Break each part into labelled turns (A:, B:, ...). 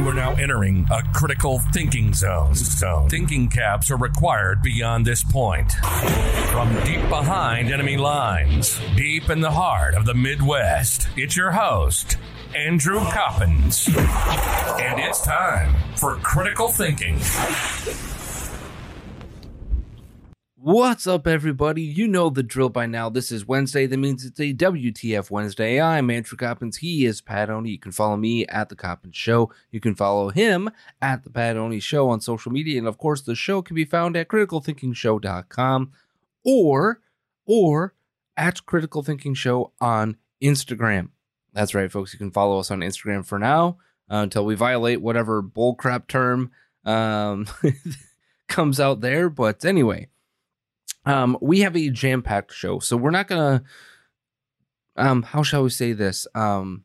A: You are now entering a critical thinking zone. Zone. Thinking caps are required beyond this point. From deep behind enemy lines, deep in the heart of the Midwest, it's your host, Andrew Coppins. And it's time for critical thinking.
B: What's up, everybody? You know the drill by now. This is Wednesday. That means it's a WTF Wednesday. I'm Andrew Coppins. He is Pat Oney. You can follow me at The Coppins Show. You can follow him at The Pat Oney Show on social media. And of course, the show can be found at criticalthinkingshow.com or, or at Critical Thinking Show on Instagram. That's right, folks. You can follow us on Instagram for now uh, until we violate whatever bullcrap term um, comes out there. But anyway, um, we have a jam packed show, so we're not gonna, um, how shall we say this, um,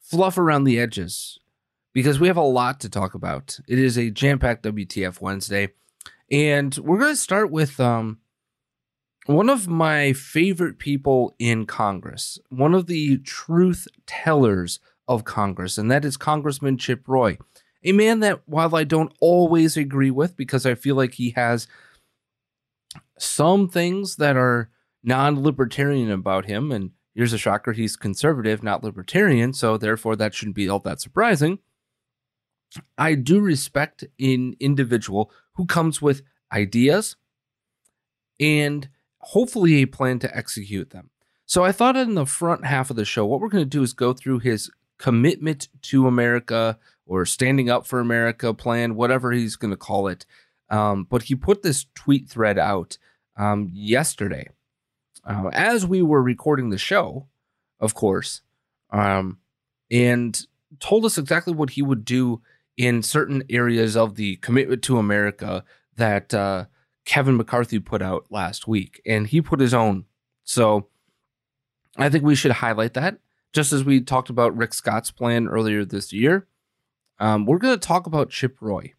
B: fluff around the edges because we have a lot to talk about. It is a jam packed WTF Wednesday, and we're gonna start with um, one of my favorite people in Congress, one of the truth tellers of Congress, and that is Congressman Chip Roy, a man that while I don't always agree with because I feel like he has some things that are non-libertarian about him and here's a shocker he's conservative not libertarian so therefore that shouldn't be all that surprising. I do respect an individual who comes with ideas and hopefully a plan to execute them. So i thought in the front half of the show what we're going to do is go through his commitment to america or standing up for america plan whatever he's going to call it. Um, but he put this tweet thread out um, yesterday uh, as we were recording the show, of course, um, and told us exactly what he would do in certain areas of the commitment to America that uh, Kevin McCarthy put out last week. And he put his own. So I think we should highlight that. Just as we talked about Rick Scott's plan earlier this year, um, we're going to talk about Chip Roy.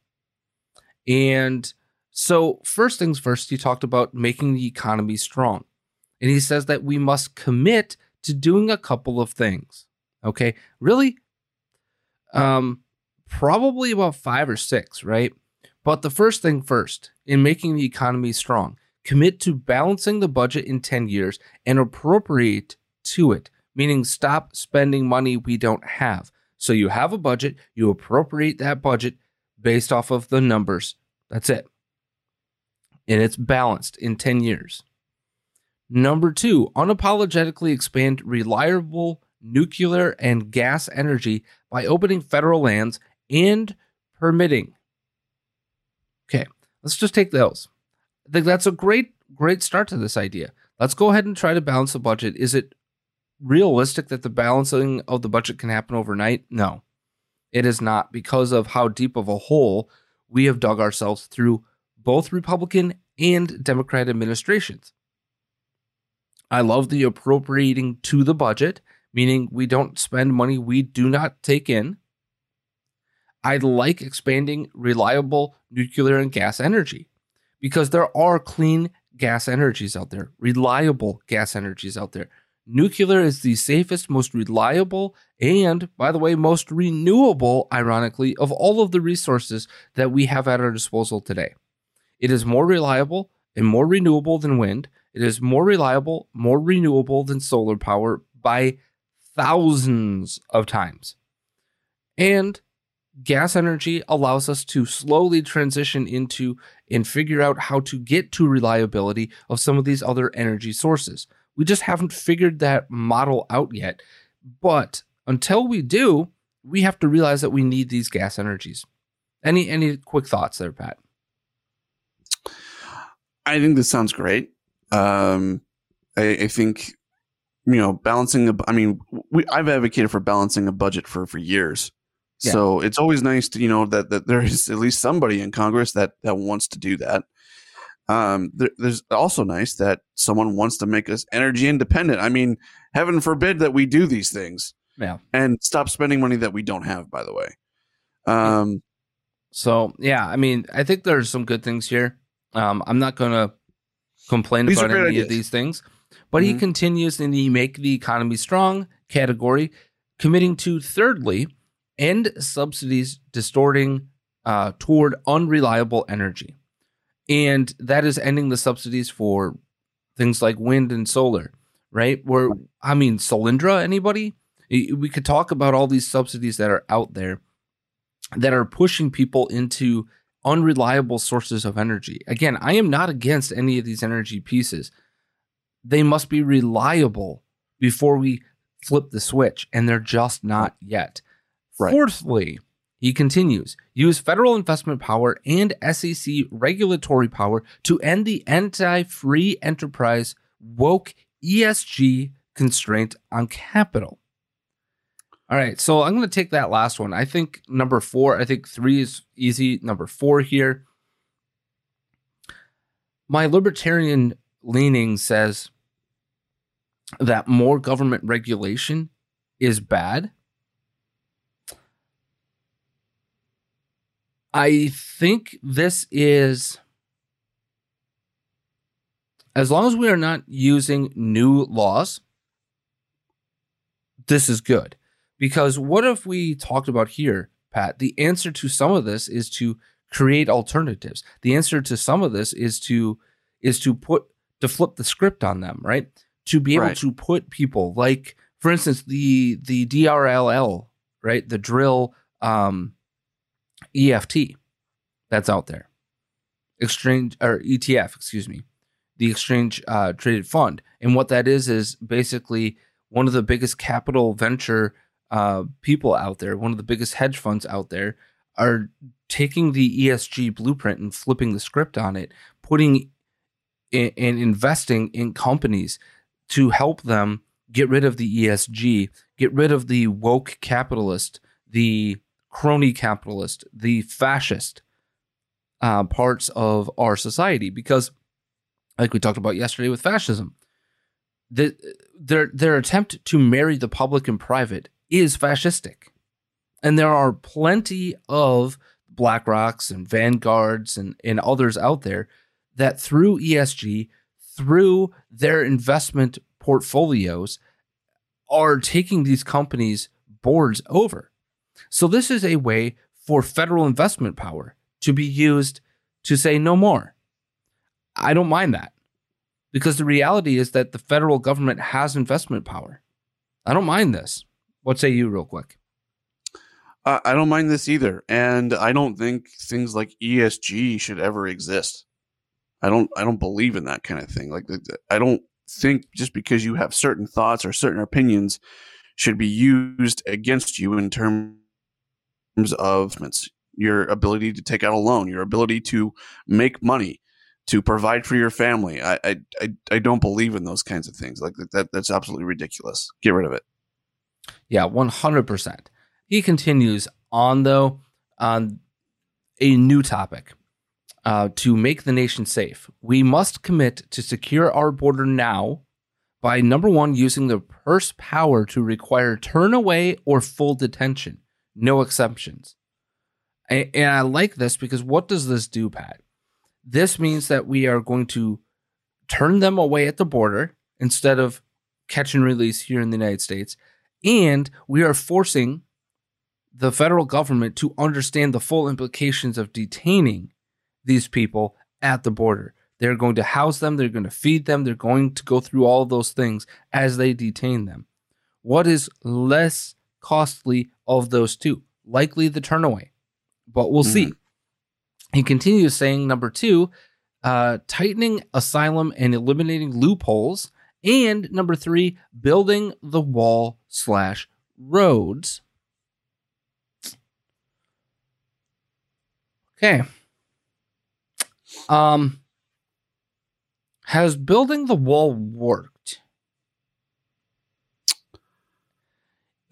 B: And so, first things first, he talked about making the economy strong. And he says that we must commit to doing a couple of things. Okay. Really? Um, probably about five or six, right? But the first thing first, in making the economy strong, commit to balancing the budget in 10 years and appropriate to it, meaning stop spending money we don't have. So you have a budget, you appropriate that budget based off of the numbers. That's it. And it's balanced in 10 years. Number two, unapologetically expand reliable nuclear and gas energy by opening federal lands and permitting. Okay, let's just take those. I think that's a great, great start to this idea. Let's go ahead and try to balance the budget. Is it realistic that the balancing of the budget can happen overnight? No, it is not because of how deep of a hole we have dug ourselves through both Republican and Democrat administrations. I love the appropriating to the budget, meaning we don't spend money we do not take in. I like expanding reliable nuclear and gas energy because there are clean gas energies out there, reliable gas energies out there. Nuclear is the safest, most reliable, and by the way, most renewable, ironically, of all of the resources that we have at our disposal today. It is more reliable and more renewable than wind. It is more reliable, more renewable than solar power by thousands of times. And gas energy allows us to slowly transition into and figure out how to get to reliability of some of these other energy sources. We just haven't figured that model out yet. But until we do, we have to realize that we need these gas energies. Any any quick thoughts there, Pat?
C: I think this sounds great. Um, I, I think you know balancing. A, I mean, we, I've advocated for balancing a budget for for years. Yeah. So it's always nice to you know that that there is at least somebody in Congress that that wants to do that. Um, there, there's also nice that someone wants to make us energy independent. I mean, heaven forbid that we do these things.
B: Yeah.
C: And stop spending money that we don't have, by the way. Um,
B: so yeah, I mean, I think there's some good things here. Um, I'm not gonna complain about any ideas. of these things, but mm-hmm. he continues in the make the economy strong category, committing to thirdly, end subsidies distorting uh, toward unreliable energy and that is ending the subsidies for things like wind and solar, right? Where I mean, Solyndra, anybody? We could talk about all these subsidies that are out there that are pushing people into unreliable sources of energy. Again, I am not against any of these energy pieces. They must be reliable before we flip the switch, and they're just not yet. Right. Fourthly, he continues use federal investment power and SEC regulatory power to end the anti free enterprise woke ESG constraint on capital. All right, so I'm going to take that last one. I think number four, I think three is easy. Number four here. My libertarian leaning says that more government regulation is bad I think this is as long as we are not using new laws, this is good. Because what if we talked about here, Pat? The answer to some of this is to create alternatives. The answer to some of this is to is to put to flip the script on them, right? To be able right. to put people like, for instance, the the DRLL, right? The drill um, EFT that's out there. Exchange or ETF, excuse me, the exchange uh, traded fund. And what that is is basically one of the biggest capital venture uh, people out there, one of the biggest hedge funds out there, are taking the ESG blueprint and flipping the script on it, putting and in, investing in companies to help them get rid of the ESG, get rid of the woke capitalist, the crony capitalist, the fascist uh, parts of our society. Because, like we talked about yesterday with fascism, the, their their attempt to marry the public and private is fascistic, and there are plenty of BlackRocks and Vanguards and, and others out there that through ESG, through their investment portfolios, are taking these companies' boards over. So, this is a way for federal investment power to be used to say no more. I don't mind that because the reality is that the federal government has investment power. I don't mind this. What say you, real quick?
C: I don't mind this either, and I don't think things like ESG should ever exist. I don't. I don't believe in that kind of thing. Like, I don't think just because you have certain thoughts or certain opinions should be used against you in terms of your ability to take out a loan, your ability to make money, to provide for your family. I I I, I don't believe in those kinds of things. Like that that's absolutely ridiculous. Get rid of it.
B: Yeah, 100%. He continues on though on a new topic. Uh, to make the nation safe, we must commit to secure our border now by number one, using the purse power to require turn away or full detention, no exceptions. And, and I like this because what does this do, Pat? This means that we are going to turn them away at the border instead of catch and release here in the United States. And we are forcing the federal government to understand the full implications of detaining these people at the border. They're going to house them, they're going to feed them, they're going to go through all those things as they detain them. What is less costly of those two? Likely the turnaway, but we'll mm-hmm. see. He continues saying, number two, uh, tightening asylum and eliminating loopholes. And number three, building the wall slash roads. Okay. Um, has building the wall worked?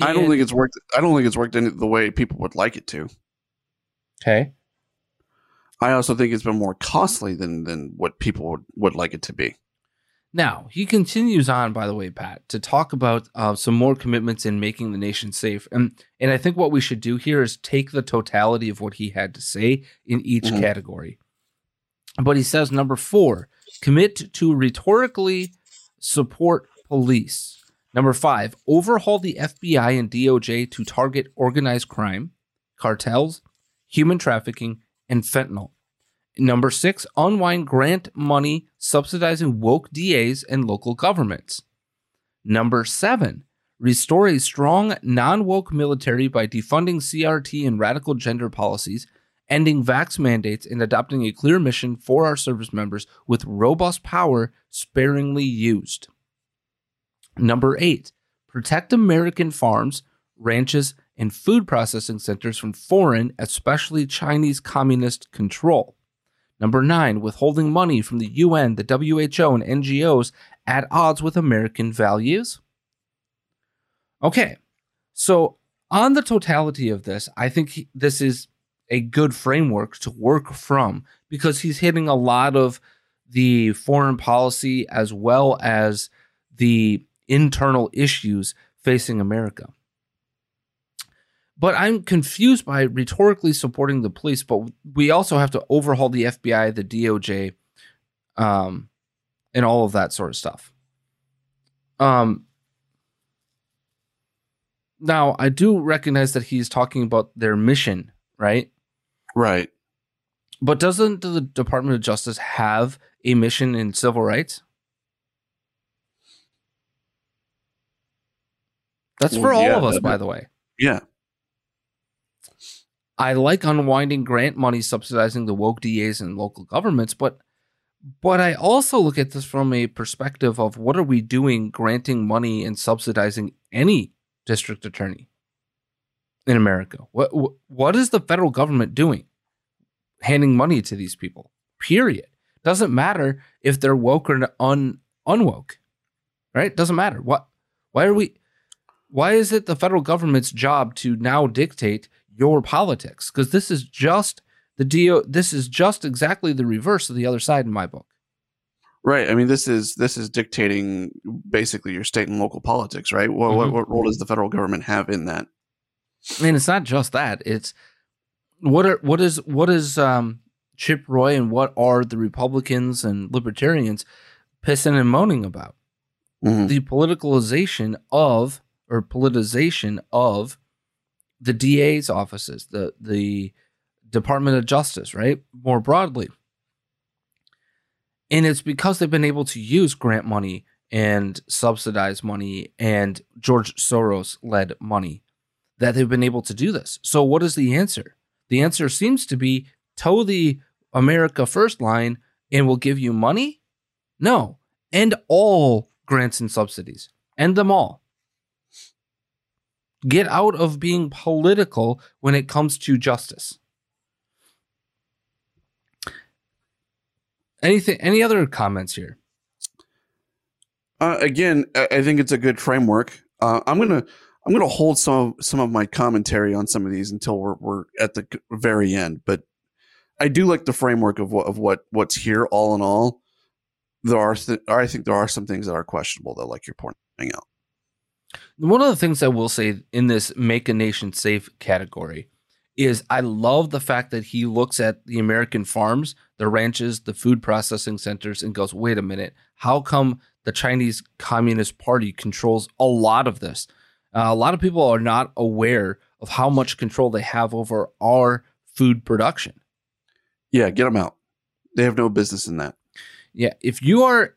C: I don't think it's worked. I don't think it's worked in the way people would like it to.
B: Okay.
C: I also think it's been more costly than than what people would, would like it to be.
B: Now, he continues on, by the way, Pat, to talk about uh, some more commitments in making the nation safe. And, and I think what we should do here is take the totality of what he had to say in each mm-hmm. category. But he says, number four, commit to rhetorically support police. Number five, overhaul the FBI and DOJ to target organized crime, cartels, human trafficking, and fentanyl. Number six, unwind grant money subsidizing woke DAs and local governments. Number seven, restore a strong non woke military by defunding CRT and radical gender policies, ending vax mandates, and adopting a clear mission for our service members with robust power sparingly used. Number eight, protect American farms, ranches, and food processing centers from foreign, especially Chinese communist control. Number nine, withholding money from the UN, the WHO, and NGOs at odds with American values. Okay, so on the totality of this, I think this is a good framework to work from because he's hitting a lot of the foreign policy as well as the internal issues facing America. But I'm confused by rhetorically supporting the police, but we also have to overhaul the FBI, the DOJ, um, and all of that sort of stuff. Um, now, I do recognize that he's talking about their mission, right?
C: Right.
B: But doesn't the Department of Justice have a mission in civil rights? That's well, for all yeah, of us, by the way.
C: Yeah.
B: I like unwinding grant money subsidizing the woke DAs and local governments, but but I also look at this from a perspective of what are we doing granting money and subsidizing any district attorney in America? What what is the federal government doing? Handing money to these people. Period. Doesn't matter if they're woke or un unwoke. Right? Doesn't matter. What why are we why is it the federal government's job to now dictate your politics because this is just the deal this is just exactly the reverse of the other side in my book
C: right i mean this is this is dictating basically your state and local politics right what, mm-hmm. what, what role does the federal government have in that
B: i mean it's not just that it's what are what is what is um chip roy and what are the republicans and libertarians pissing and moaning about mm-hmm. the politicalization of or politicization of the DA's offices, the the Department of Justice, right? More broadly. And it's because they've been able to use grant money and subsidize money and George Soros led money that they've been able to do this. So, what is the answer? The answer seems to be toe the America First line and we'll give you money? No. End all grants and subsidies. End them all. Get out of being political when it comes to justice. Anything? Any other comments here?
C: Uh, again, I think it's a good framework. Uh, I'm gonna I'm gonna hold some some of my commentary on some of these until we're we're at the very end. But I do like the framework of what of what what's here all in all. there are th- I think there are some things that are questionable though, like you're pointing out.
B: One of the things I will say in this make a nation safe category is I love the fact that he looks at the American farms, the ranches, the food processing centers, and goes, wait a minute, how come the Chinese Communist Party controls a lot of this? Uh, a lot of people are not aware of how much control they have over our food production.
C: Yeah, get them out. They have no business in that.
B: Yeah, if you are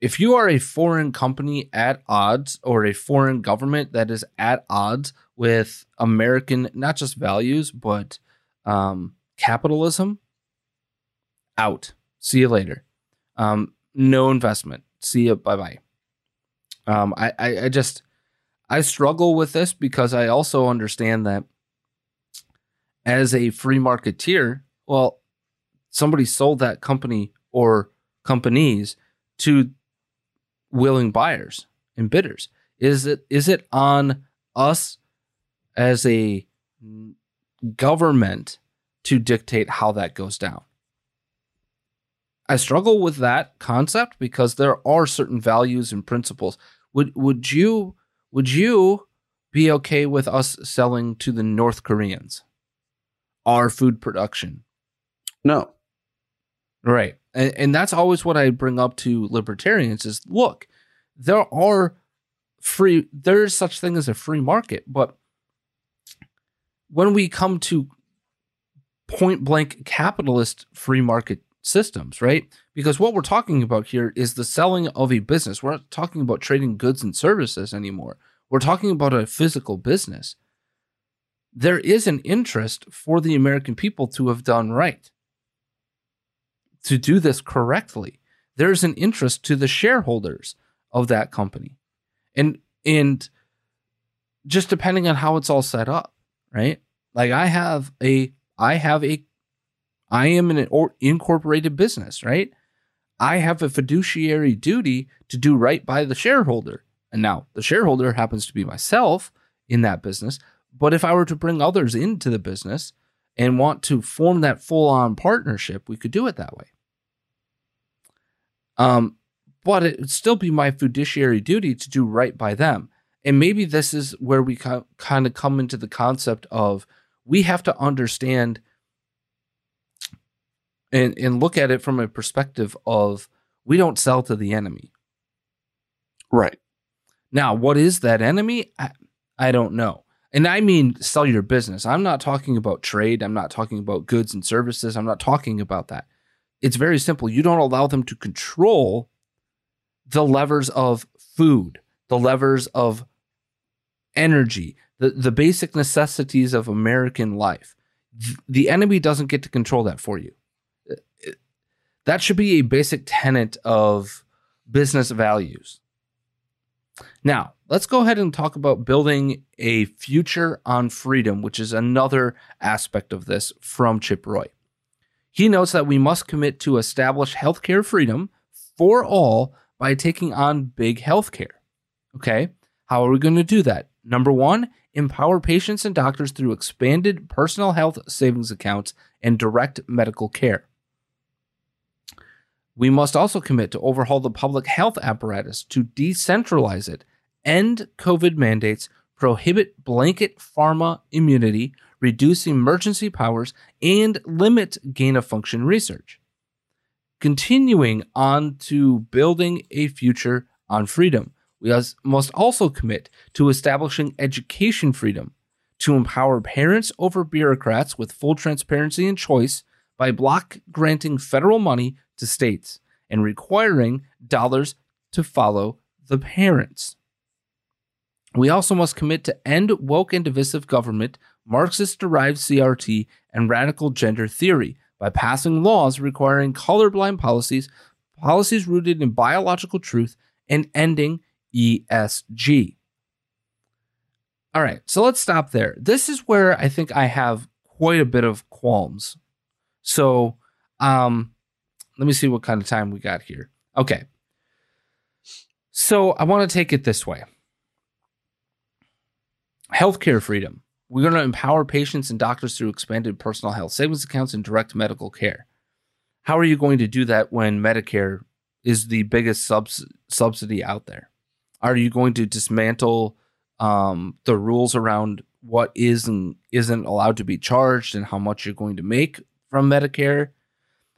B: if you are a foreign company at odds or a foreign government that is at odds with American not just values but um, capitalism, out. See you later. Um, no investment. See you. Bye bye. Um, I, I I just I struggle with this because I also understand that as a free marketeer, well, somebody sold that company or companies to willing buyers and bidders. Is it is it on us as a government to dictate how that goes down? I struggle with that concept because there are certain values and principles. Would would you would you be okay with us selling to the North Koreans our food production?
C: No.
B: Right. And, and that's always what I bring up to libertarians is look, there are free there is such thing as a free market, but when we come to point blank capitalist free market systems, right? Because what we're talking about here is the selling of a business. We're not talking about trading goods and services anymore. We're talking about a physical business. There is an interest for the American people to have done right, to do this correctly. There's an interest to the shareholders of that company. And and just depending on how it's all set up, right? Like I have a I have a I am an incorporated business, right? I have a fiduciary duty to do right by the shareholder. And now the shareholder happens to be myself in that business. But if I were to bring others into the business and want to form that full on partnership, we could do it that way. Um, but it would still be my fiduciary duty to do right by them. And maybe this is where we kind of come into the concept of we have to understand and, and look at it from a perspective of we don't sell to the enemy.
C: Right.
B: Now, what is that enemy? I, I don't know. And I mean sell your business. I'm not talking about trade. I'm not talking about goods and services. I'm not talking about that. It's very simple. You don't allow them to control the levers of food, the levers of energy, the, the basic necessities of American life. The enemy doesn't get to control that for you. That should be a basic tenet of business values. Now, let's go ahead and talk about building a future on freedom, which is another aspect of this from Chip Roy. He notes that we must commit to establish healthcare freedom for all by taking on big healthcare. Okay, how are we going to do that? Number one, empower patients and doctors through expanded personal health savings accounts and direct medical care. We must also commit to overhaul the public health apparatus to decentralize it, end COVID mandates, prohibit blanket pharma immunity, reduce emergency powers, and limit gain of function research. Continuing on to building a future on freedom, we must also commit to establishing education freedom to empower parents over bureaucrats with full transparency and choice by block granting federal money to states and requiring dollars to follow the parents. We also must commit to end woke and divisive government, Marxist derived CRT, and radical gender theory by passing laws requiring colorblind policies, policies rooted in biological truth, and ending ESG. All right, so let's stop there. This is where I think I have quite a bit of qualms. So, um, let me see what kind of time we got here. Okay. So, I want to take it this way healthcare freedom. We're going to empower patients and doctors through expanded personal health savings accounts and direct medical care. How are you going to do that when Medicare is the biggest subs- subsidy out there? Are you going to dismantle um, the rules around what is and isn't allowed to be charged and how much you're going to make from Medicare?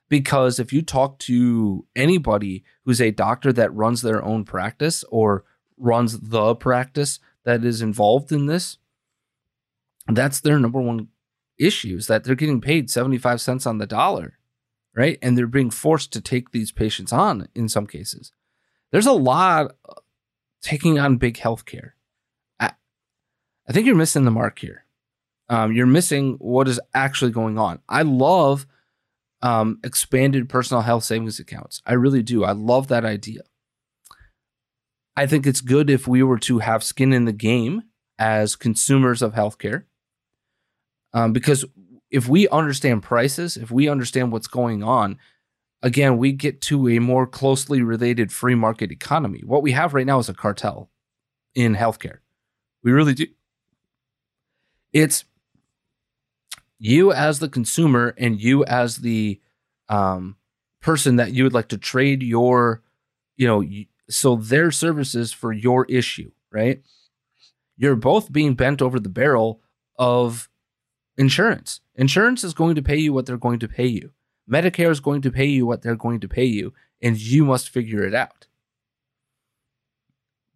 B: Because if you talk to anybody who's a doctor that runs their own practice or runs the practice that is involved in this, that's their number one issue is that they're getting paid 75 cents on the dollar, right? And they're being forced to take these patients on in some cases. There's a lot taking on big healthcare. I, I think you're missing the mark here. Um, you're missing what is actually going on. I love um, expanded personal health savings accounts. I really do. I love that idea. I think it's good if we were to have skin in the game as consumers of healthcare. Um, because if we understand prices, if we understand what's going on, again, we get to a more closely related free market economy. What we have right now is a cartel in healthcare. We really do. It's you as the consumer and you as the um, person that you would like to trade your, you know, so their services for your issue, right? You're both being bent over the barrel of insurance. Insurance is going to pay you what they're going to pay you. Medicare is going to pay you what they're going to pay you, and you must figure it out.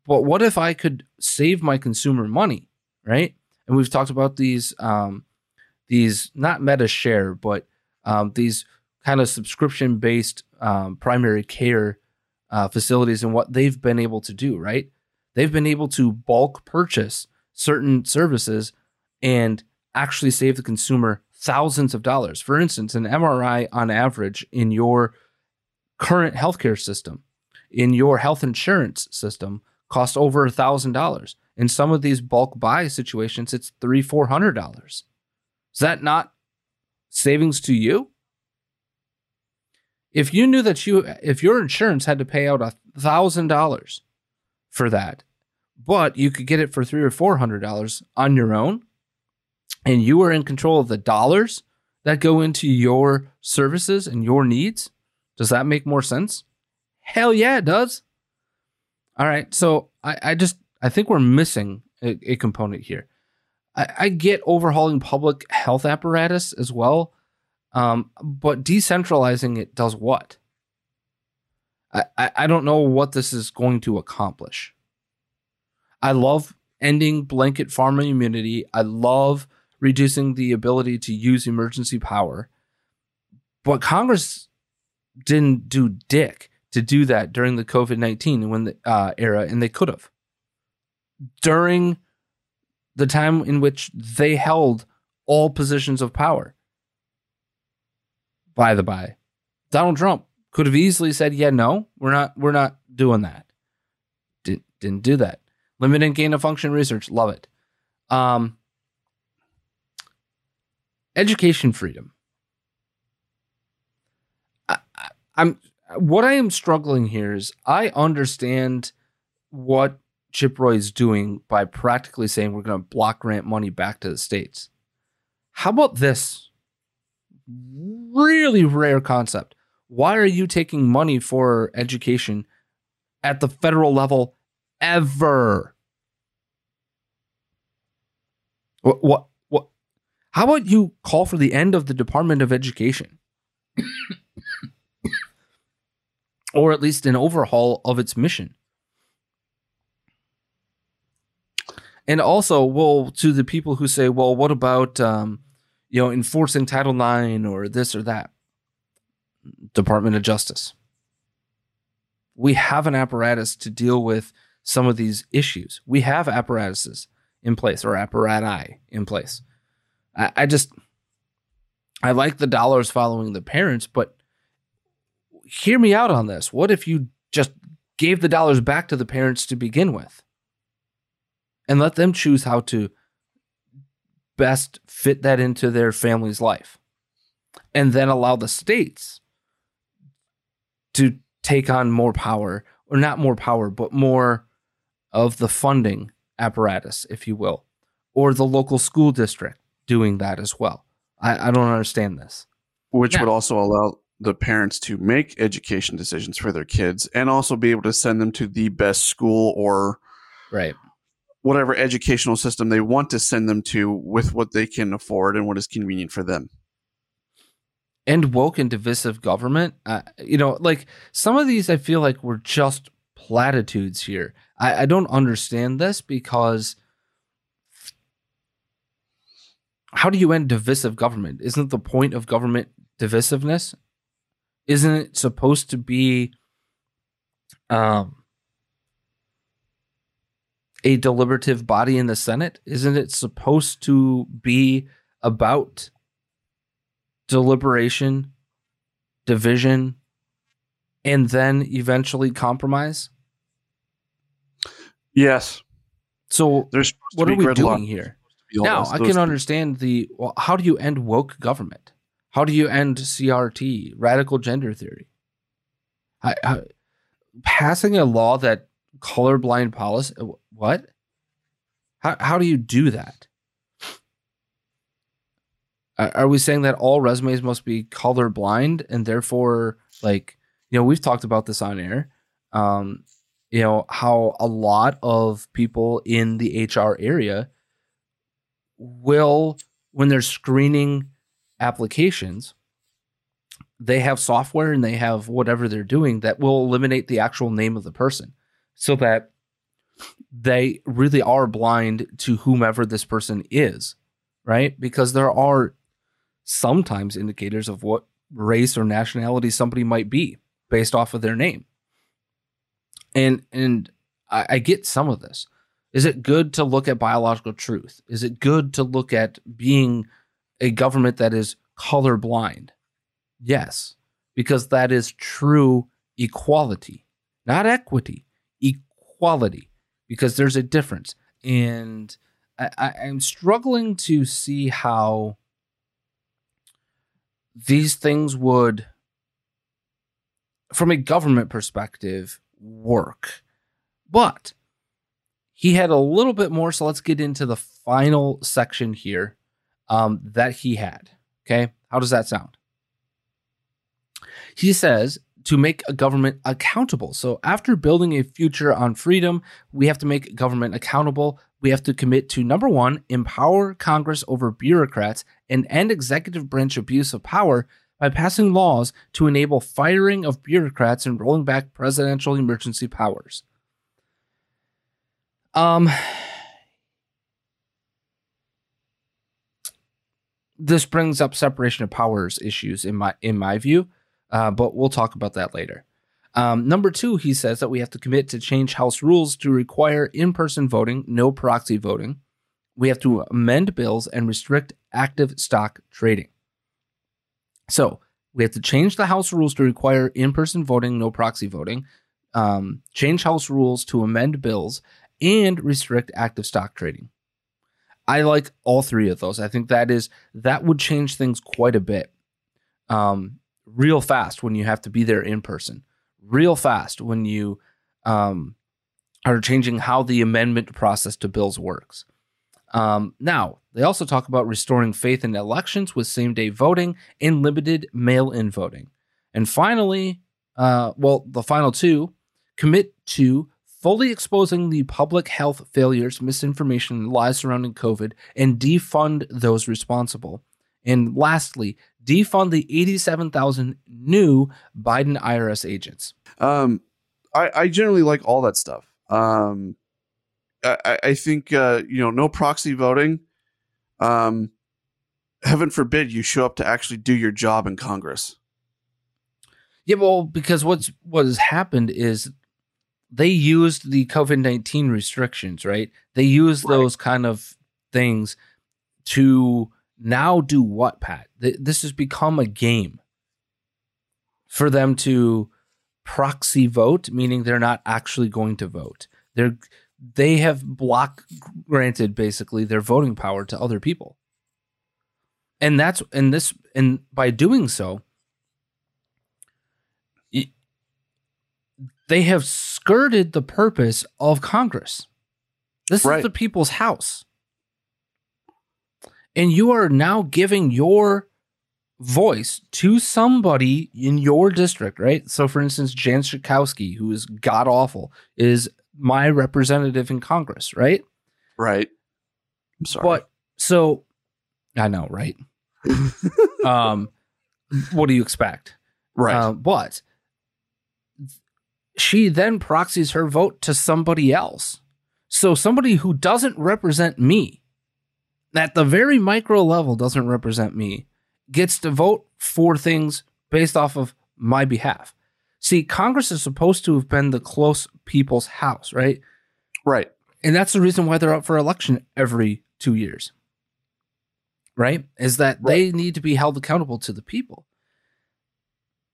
B: But what if I could save my consumer money, right? And we've talked about these, um, these not Medi-Share, but um, these kind of subscription based um, primary care uh, facilities and what they've been able to do, right? They've been able to bulk purchase certain services and actually save the consumer thousands of dollars. For instance, an MRI on average in your current healthcare system, in your health insurance system, costs over a thousand dollars. In some of these bulk buy situations, it's three, four hundred dollars. Is that not savings to you? If you knew that you, if your insurance had to pay out a thousand dollars for that, but you could get it for three or four hundred dollars on your own, and you are in control of the dollars that go into your services and your needs, does that make more sense? Hell yeah, it does. All right. So I, I just I think we're missing a, a component here. I, I, get overhauling public health apparatus as well, um, but decentralizing it does what? I, I, I don't know what this is going to accomplish. I love ending blanket pharma immunity. I love reducing the ability to use emergency power. But Congress didn't do dick to do that during the COVID 19 when the uh, era, and they could have. During the time in which they held all positions of power. By the by, Donald Trump could have easily said, "Yeah, no, we're not, we're not doing that." Didn't didn't do that. Limited gain of function research, love it. Um, education freedom. I, I'm what I am struggling here is I understand what Chip Roy is doing by practically saying we're going to block grant money back to the states. How about this really rare concept? Why are you taking money for education at the federal level ever? What what how about you call for the end of the Department of Education? or at least an overhaul of its mission. And also, well, to the people who say, well, what about, um, you know, enforcing Title IX or this or that? Department of Justice. We have an apparatus to deal with some of these issues. We have apparatuses in place or apparati in place. I, I just I like the dollars following the parents, but hear me out on this. What if you just gave the dollars back to the parents to begin with and let them choose how to best fit that into their family's life and then allow the states to take on more power or not more power but more of the funding apparatus if you will or the local school district doing that as well. I, I don't understand this.
C: Which now, would also allow the parents to make education decisions for their kids and also be able to send them to the best school or
B: Right.
C: whatever educational system they want to send them to with what they can afford and what is convenient for them.
B: and woke and divisive government. Uh, you know, like some of these, I feel like were just platitudes here. I, I don't understand this because how do you end divisive government? Isn't the point of government divisiveness? Isn't it supposed to be um, a deliberative body in the Senate? Isn't it supposed to be about deliberation, division, and then eventually compromise.
C: Yes.
B: So
C: There's
B: what are we doing here?
C: All
B: Now I can understand the well, how do you end woke government? How do you end CRT, radical gender theory? I, I, passing a law that colorblind policy what? How how do you do that? Are are we saying that all resumes must be colorblind and therefore like you know we've talked about this on air um you know how a lot of people in the HR area will when they're screening applications they have software and they have whatever they're doing that will eliminate the actual name of the person so that they really are blind to whomever this person is right? Because there are sometimes indicators of what race or nationality somebody might be based off of their name. And and I, I get some of this is it good to look at biological truth? Is it good to look at being a government that is colorblind? Yes because that is true equality not equity equality because there's a difference. And I, i'm struggling to see how these things would from a government perspective work. But he had a little bit more so let's get into the final section here um, that he had okay? How does that sound? He says to make a government accountable. So after building a future on freedom we have to make government accountable. We have to commit to number one empower congress over bureaucrats and end executive branch abuse of power by passing laws to enable firing of bureaucrats and rolling back presidential emergency powers. Um, this brings up separation of powers issues in my in my view, uh, but we'll talk about that later. Um, number two, he says that we have to commit to change House rules to require in-person voting, no proxy voting. We have to amend bills and restrict active stock trading. So we have to change the House rules to require in person voting, no proxy voting, um, change House rules to amend bills, and restrict active stock trading. I like all three of those. I think that is that would change things quite a bit, um, real fast when you have to be there in person, real fast when you um, are changing how the amendment process to bills works. Um, now, they also talk about restoring faith in elections with same day voting and limited mail in voting. And finally, uh, well, the final two commit to fully exposing the public health failures, misinformation, and lies surrounding COVID and defund those responsible. And lastly, defund the 87,000 new Biden IRS agents.
C: Um, I, I generally like all that stuff. Um, I, I- I think uh, you know, no proxy voting. Um, heaven forbid you show up to actually do your job in Congress.
B: Yeah, well, because what's what has happened is they used the COVID nineteen restrictions, right? They used those kind of things to now do what, Pat? This has become a game for them to proxy vote, meaning they're not actually going to vote. They're they have block granted basically their voting power to other people. And that's and this and by doing so, y- they have skirted the purpose of Congress. This
C: Right.
B: is the people's house. And you are now giving your voice to somebody in your district, right? So, for instance, Jan Schakowsky, who is god awful, is my representative in Congress, right?
C: Right. I'm sorry.
B: But so I know, right? um, what do you expect?
C: right.
B: Uh, but she then proxies her vote to somebody else. So somebody who doesn't represent me, at the very micro level, doesn't represent me, gets to vote for things based off of my behalf. See, Congress is supposed to have been the close people's house, right?
C: right.
B: And that's the reason why they're up for election every two years. Right? Is that they need to be held accountable to the people.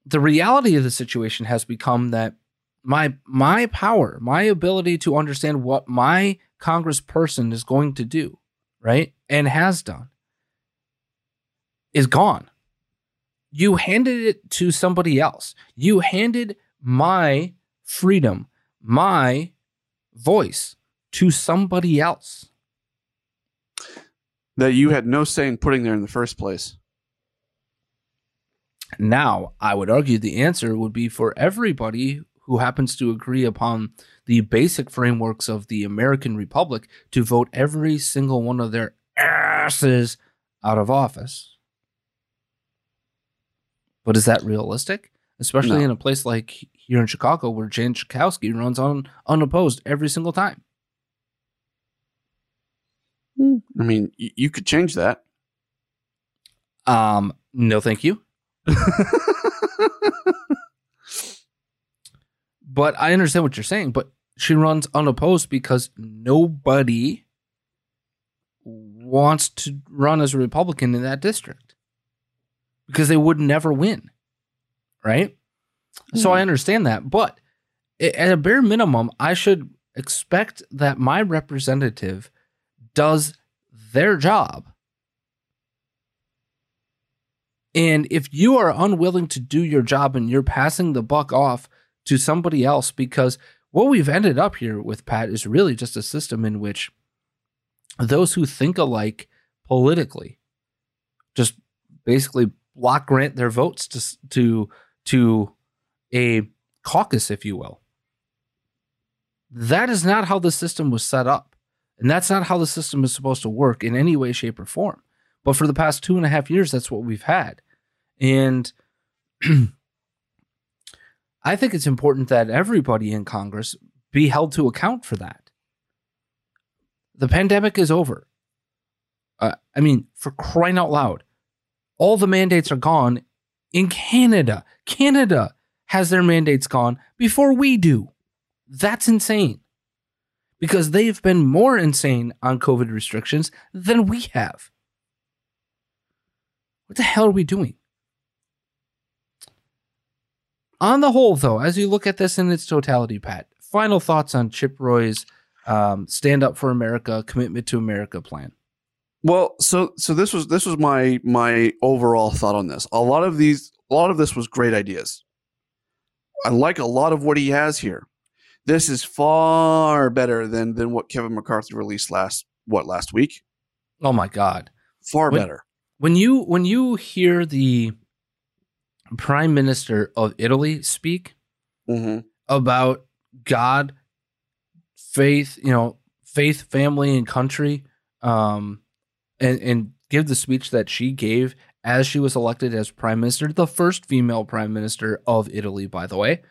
B: The reality of the situation has become that my my power, my ability to understand what my congressperson is going to do, right? And has done is gone. You handed it to somebody else. You handed my freedom, my voice to somebody else.
C: That you had no say in putting there in the first place.
B: Now, I would argue the answer would be for everybody who happens to agree upon the basic frameworks of the American Republic to vote every single one of their asses out of office. But is that realistic? Especially
C: No.
B: in a place like here in Chicago where Jan Schakowsky runs on unopposed every single time.
C: I mean, you could change that.
B: Um, no, thank you. But I understand what you're saying. But she runs unopposed because nobody wants to run as a Republican in that district because they would never win. Right. So hmm. I understand that. But at a bare minimum, I should expect that my representative does their job. And if you are unwilling to do your job and you're passing the buck off to somebody else, because what we've ended up here with Pat is really just a system in which those who think alike politically just basically block grant their votes to to to a caucus, if you will. That is not how the system was set up. And that's not how the system is supposed to work in any way, shape, or form. But for the past two and a half years, that's what we've had. And I think it's important that everybody in Congress be held to account for that. The pandemic is over. Uh, I mean, for crying out loud, all the mandates are gone in Canada. Canada has their mandates gone before we do. That's insane because they've been more insane on COVID restrictions than we have. What the hell are we doing? On the whole, though, as you look at this in its totality, Pat, final thoughts on Chip Roy's um, Stand Up for America, Commitment to America plan.
C: Well, so so this was this was my my overall thought on this. A lot of these a lot of this was great ideas. I like a lot of what he has here. This is far better than than what Kevin McCarthy released last what last week.
B: Oh my God!
C: Far
B: When-
C: better.
B: When you when you hear the Prime Minister of Italy speak,
C: hmm
B: about God, faith, you know, faith, family, and country, um, and and give the speech that she gave as she was elected as prime minister, the first female prime minister of Italy, by the way.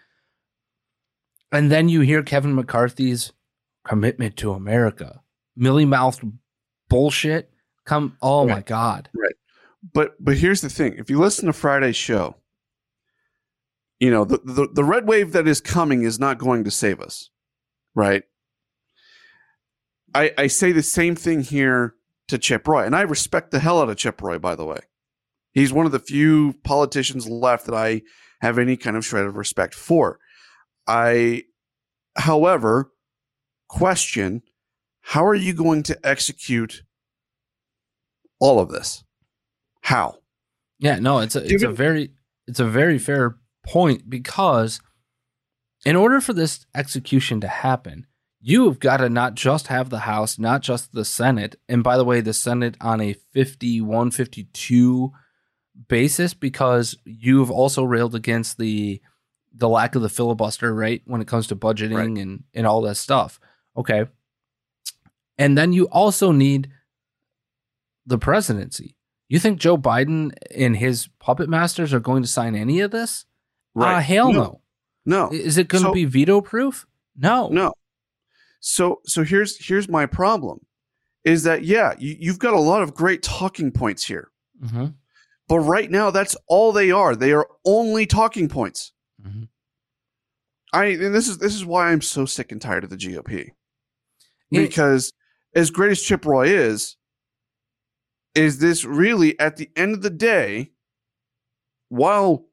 B: And then you hear Kevin McCarthy's commitment to America, millie mouthed bullshit. Come, oh my god! Right.
C: But but here's the thing: if you listen to Friday's show, you know the, the the red wave that is coming is not going to save us, right? I I say the same thing here to Chip Roy, and I respect the hell out of Chip Roy. By the way, he's one of the few politicians left that I have any kind of shred of respect for. I, however, question: How are you going to execute all of this? How?
B: Yeah, no, it's a it's a very it's a very fair point because in order for this execution to happen, you've got to not just have the House, not just the Senate, and by the way, the Senate on a 51 52 basis because you've also railed against the the lack of the filibuster, right? When it comes to budgeting
C: Right.
B: and and all that stuff. Okay. And then you also need the presidency. You think Joe Biden and his puppet masters are going to sign any of this? Ah, hell no.
C: No.
B: Is it going to
C: So-
B: be veto proof? No.
C: No. So so here's here's my problem is that yeah, you, you've got a lot of great talking points here.
B: hmm
C: But right now that's all they are. They are only talking points.
B: Mhm.
C: I and this is this is why I'm so sick and tired of the GOP. Because as great as Chip Roy is, is this really at the end of the day, while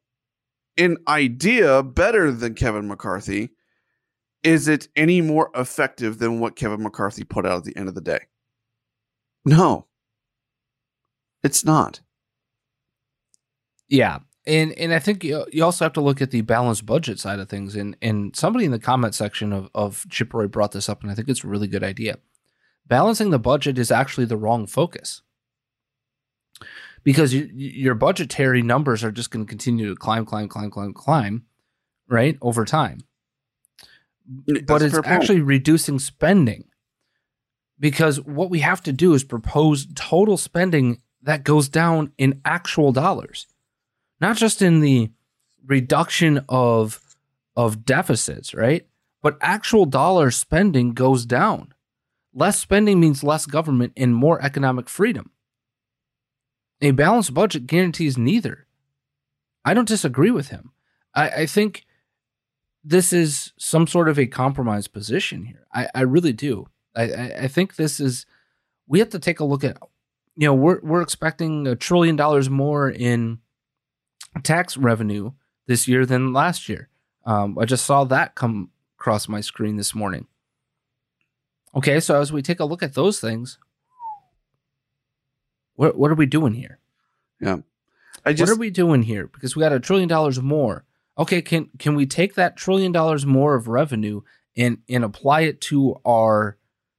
C: in idea better than Kevin McCarthy, is it any more effective than what Kevin McCarthy put out at the end of the day? No. It's not.
B: Yeah. And and I think you, you also have to look at the balanced budget side of things. And and somebody in the comment section of, of Chip Roy brought this up, and I think it's a really good idea. Balancing the budget is actually the wrong focus. Because you, your budgetary numbers are just going to continue to climb, climb, climb, climb, climb, right, over time. Mm, but
C: That's a
B: it's
C: point.
B: actually reducing spending because what we have to do is propose total spending that goes down in actual dollars not just in the reduction of of deficits right but actual dollar spending goes down less spending means less government and more economic freedom a balanced budget guarantees neither i don't disagree with him i, I think this is some sort of a compromise position here. I, I really do. I, I, think this is we have to take a look at you know, we're we're expecting a trillion dollars more in tax revenue this year than last year. Um, I just saw that come across my screen this morning. Okay, so as we take a look at those things, what what are we doing here?
C: Yeah. I just
B: what are we doing here? Because we got a trillion dollars more. Okay, can can we take that trillion dollars more of revenue and and apply it to our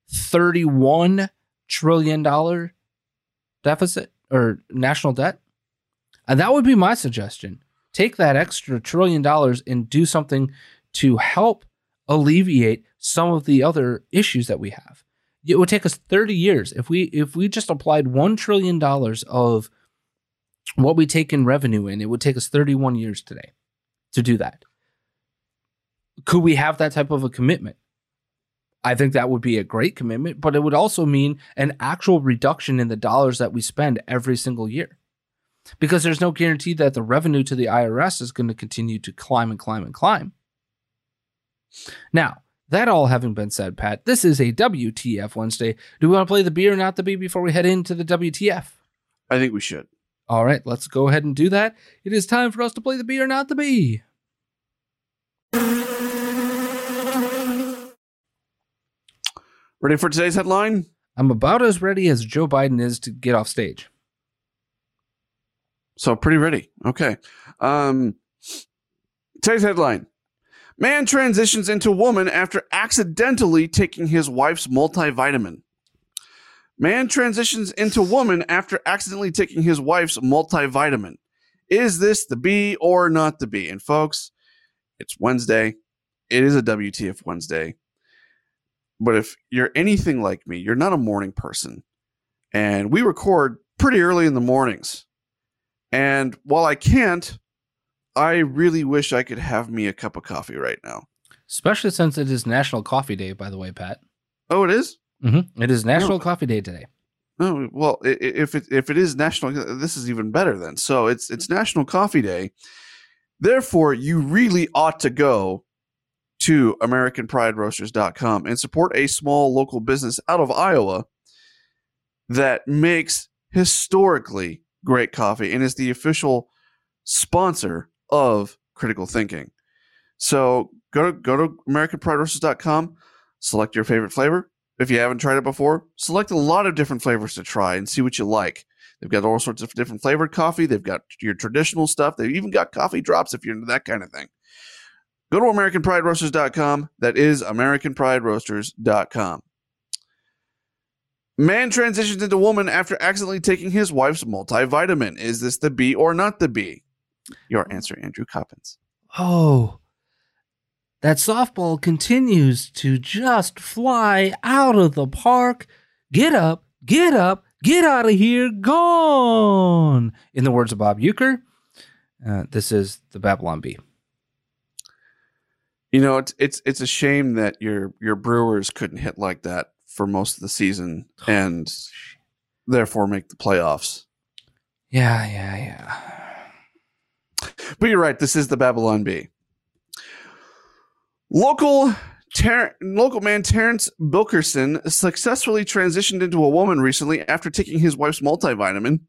B: thirty-one trillion dollar deficit or national debt? And that would be my suggestion. Take that extra trillion dollars and do something to help alleviate some of the other issues that we have. It would take us 30 years if we if we just applied 1 trillion dollars of what we take in revenue in, it would take us 31 years today to do that. Could we have that type of a commitment? I think that would be a great commitment, but it would also mean an actual reduction in the dollars that we spend every single year. Because there's no guarantee that the revenue to the IRS is going to continue to climb and climb and climb. Now, that all having been said, Pat, this is a WTF Wednesday. Do we want to play the B or not the B before we head into the WTF?
C: I think we should.
B: All right, let's go ahead and do that. It is time for us to play the B or not the B.
C: Ready for today's headline?
B: I'm about as ready as Joe Biden is to get off stage.
C: So pretty ready. Okay. Um today's headline. Man transitions into woman after accidentally taking his wife's multivitamin. Man transitions into woman after accidentally taking his wife's multivitamin. Is this the B or not the B? And folks, it's Wednesday. It is a WTF Wednesday. But if you're anything like me, you're not a morning person. And we record pretty early in the mornings. And while I can't, I really wish I could have me a cup of coffee right now.
B: Especially since it is National Coffee Day, by the way, Pat.
C: Oh, it is?
B: Mm-hmm. It is National
C: Oh.
B: Coffee Day today.
C: Oh, well, if it if it is national, this is even better then. So it's it's National Coffee Day. Therefore, you really ought to go to AmericanPrideRoasters.com and support a small local business out of Iowa that makes historically great coffee and is the official sponsor of Critical Thinking. So go to go to AmericanPrideRoasters.com, select your favorite flavor. If you haven't tried it before, select a lot of different flavors to try and see what you like. They've got all sorts of different flavored coffee. They've got your traditional stuff. They've even got coffee drops if you're into that kind of thing. Go to AmericanPrideRoasters.com. That is AmericanPrideRoasters.com. Man transitions into woman after accidentally taking his wife's multivitamin. Is this the B or not the B? Your answer, Andrew Coppins.
B: Oh, that softball continues to just fly out of the park. Get up, get up, get out of here, gone. In the words of Bob Uecker, uh, this is the Babylon Bee.
C: You know, it's it's it's a shame that your your Brewers couldn't hit like that for most of the season and therefore make the playoffs.
B: Yeah, yeah, yeah.
C: But you're right. This is the Babylon Bee. Local Ter- local man Terrence Bilkerson successfully transitioned into a woman recently after taking his wife's multivitamin.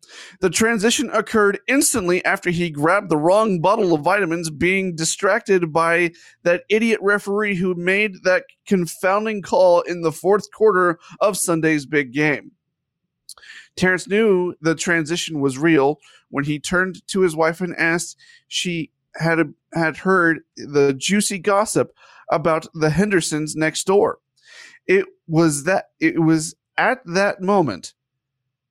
C: The transition occurred instantly after he grabbed the wrong bottle of vitamins, being distracted by that idiot referee who made that confounding call in the fourth quarter of Sunday's big game. Terrence knew the transition was real when he turned to his wife and asked she had had heard the juicy gossip about the Hendersons next door. It was that it was at that moment,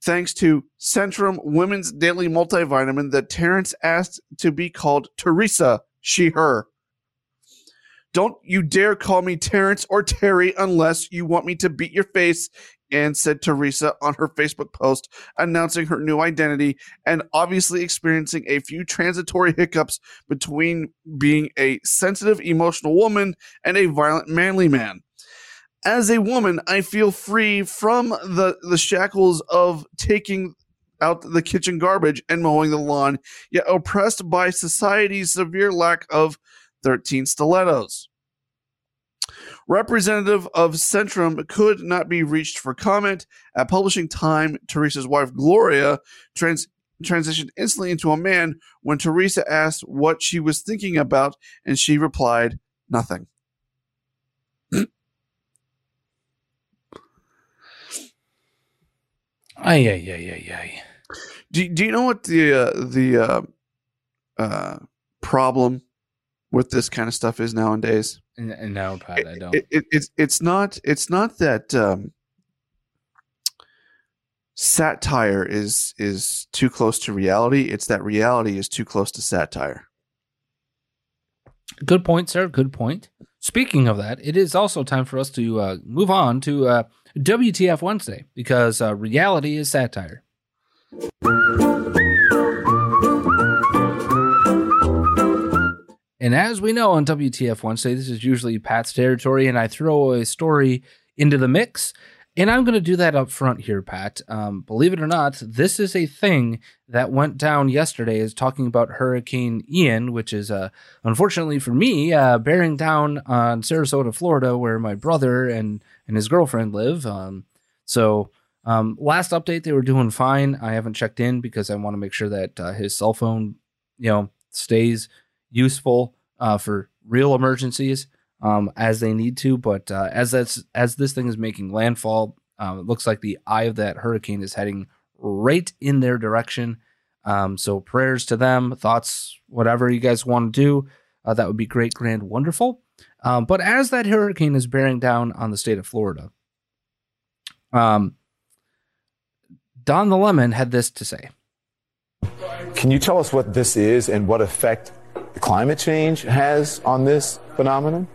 C: thanks to Centrum Women's Daily Multivitamin, that Terrence asked to be called Teresa, she, her. Don't you dare call me Terrence or Terry unless you want me to beat your face and said Teresa on her Facebook post announcing her new identity and obviously experiencing a few transitory hiccups between being a sensitive, emotional woman and a violent, manly man. As a woman, I feel free from the, the shackles of taking out the kitchen garbage and mowing the lawn, yet oppressed by society's severe lack of 13 stilettos. Representative of Centrum could not be reached for comment. At publishing time, Teresa's wife Gloria trans- transitioned instantly into a man when Teresa asked what she was thinking about, and she replied, "Nothing."
B: Ay, ay, ay, ay, ay.
C: Do, do you know what the uh, the uh, uh, problem with this kind of stuff is nowadays?
B: No, Pat, I don't.
C: It, it, it's it's not it's not that um, satire is is too close to reality. It's that reality is too close to satire.
B: Good point, sir. Good point. Speaking of that, it is also time for us to uh, move on to uh, WTF Wednesday because uh, reality is satire. And as we know on WTF Wednesday, this is usually Pat's territory, and I throw a story into the mix. And I'm going to do that up front here, Pat. Um, believe it or not, this is a thing that went down yesterday. Is talking about Hurricane Ian, which is, uh, unfortunately for me, uh, bearing down on Sarasota, Florida, where my brother and and his girlfriend live. Um, so, um, last update, they were doing fine. I haven't checked in because I want to make sure that uh, his cell phone, you know, stays useful uh, for real emergencies um, as they need to. But uh, as that's as this thing is making landfall, um, it looks like the eye of that hurricane is heading right in their direction. Um, so prayers to them, thoughts, whatever you guys want to do, uh, that would be great, grand, wonderful. Um, but as that hurricane is bearing down on the state of Florida, um, Don the Lemon had this to say.
D: Can you tell us what this is and what effect climate change has on this phenomenon?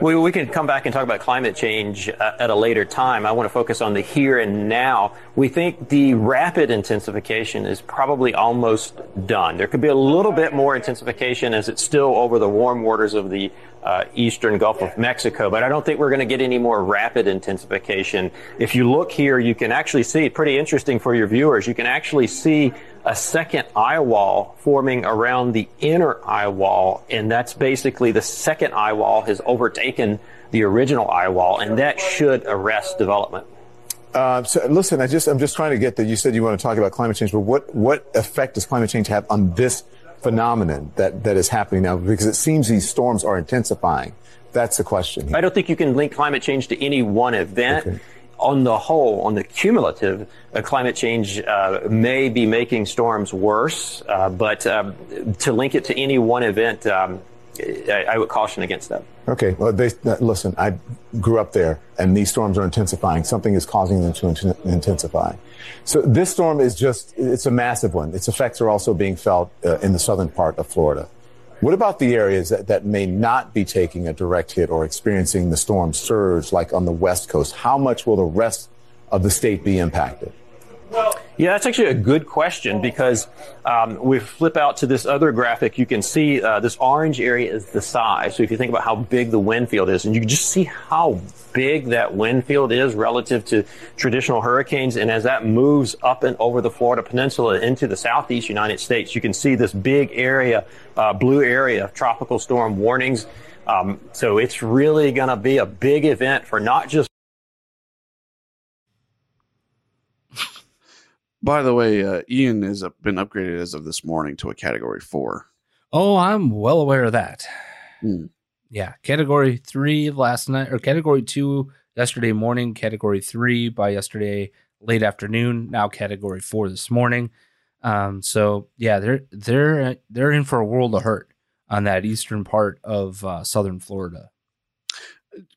E: We, we can come back and talk about climate change uh, at a later time. I want to focus on the here and now. We think the rapid intensification is probably almost done. There could be a little bit more intensification as it's still over the warm waters of the uh, eastern Gulf of Mexico, but I don't think we're going to get any more rapid intensification. If you look here, you can actually see, pretty interesting for your viewers, you can actually see a second eye wall forming around the inner eye wall, and that's basically the second eye wall has overtaken the original eye wall, and that should arrest development.
D: Uh, so listen, I just I'm just trying to get that. You said you want to talk about climate change, but what what effect does climate change have on this phenomenon that that is happening now? Because it seems these storms are intensifying. That's the question.
E: Here. I don't think you can link climate change to any one event. Okay on the whole, on the cumulative, uh, climate change uh, may be making storms worse, uh, but um, to link it to any one event, um, I, I, would caution against that.
D: Okay. Well, they, uh, listen, I grew up there and these storms are intensifying. Something is causing them to int- intensify. So this storm is just, it's a massive one. Its effects are also being felt uh, in the southern part of Florida. What about the areas that, that may not be taking a direct hit or experiencing the storm surge like on the West Coast? How much will the rest of the state be impacted?
E: Yeah, that's actually a good question because um, we flip out to this other graphic. You can see uh, this orange area is the size. So if you think about how big the wind field is, and you can just see how big that wind field is relative to traditional hurricanes. And as that moves up and over the Florida Peninsula into the southeast United States, you can see this big area, uh, blue area of tropical storm warnings. Um, so it's really going to be a big event for not just
C: By the way, uh, Ian has been upgraded as of this morning to a category four.
B: Oh, I'm well aware of that.
C: Hmm.
B: Yeah, category three last night, or category two yesterday morning, category three by yesterday late afternoon, now category four this morning. Um, so yeah, they're they're they're in for a world of hurt on that eastern part of uh, southern Florida.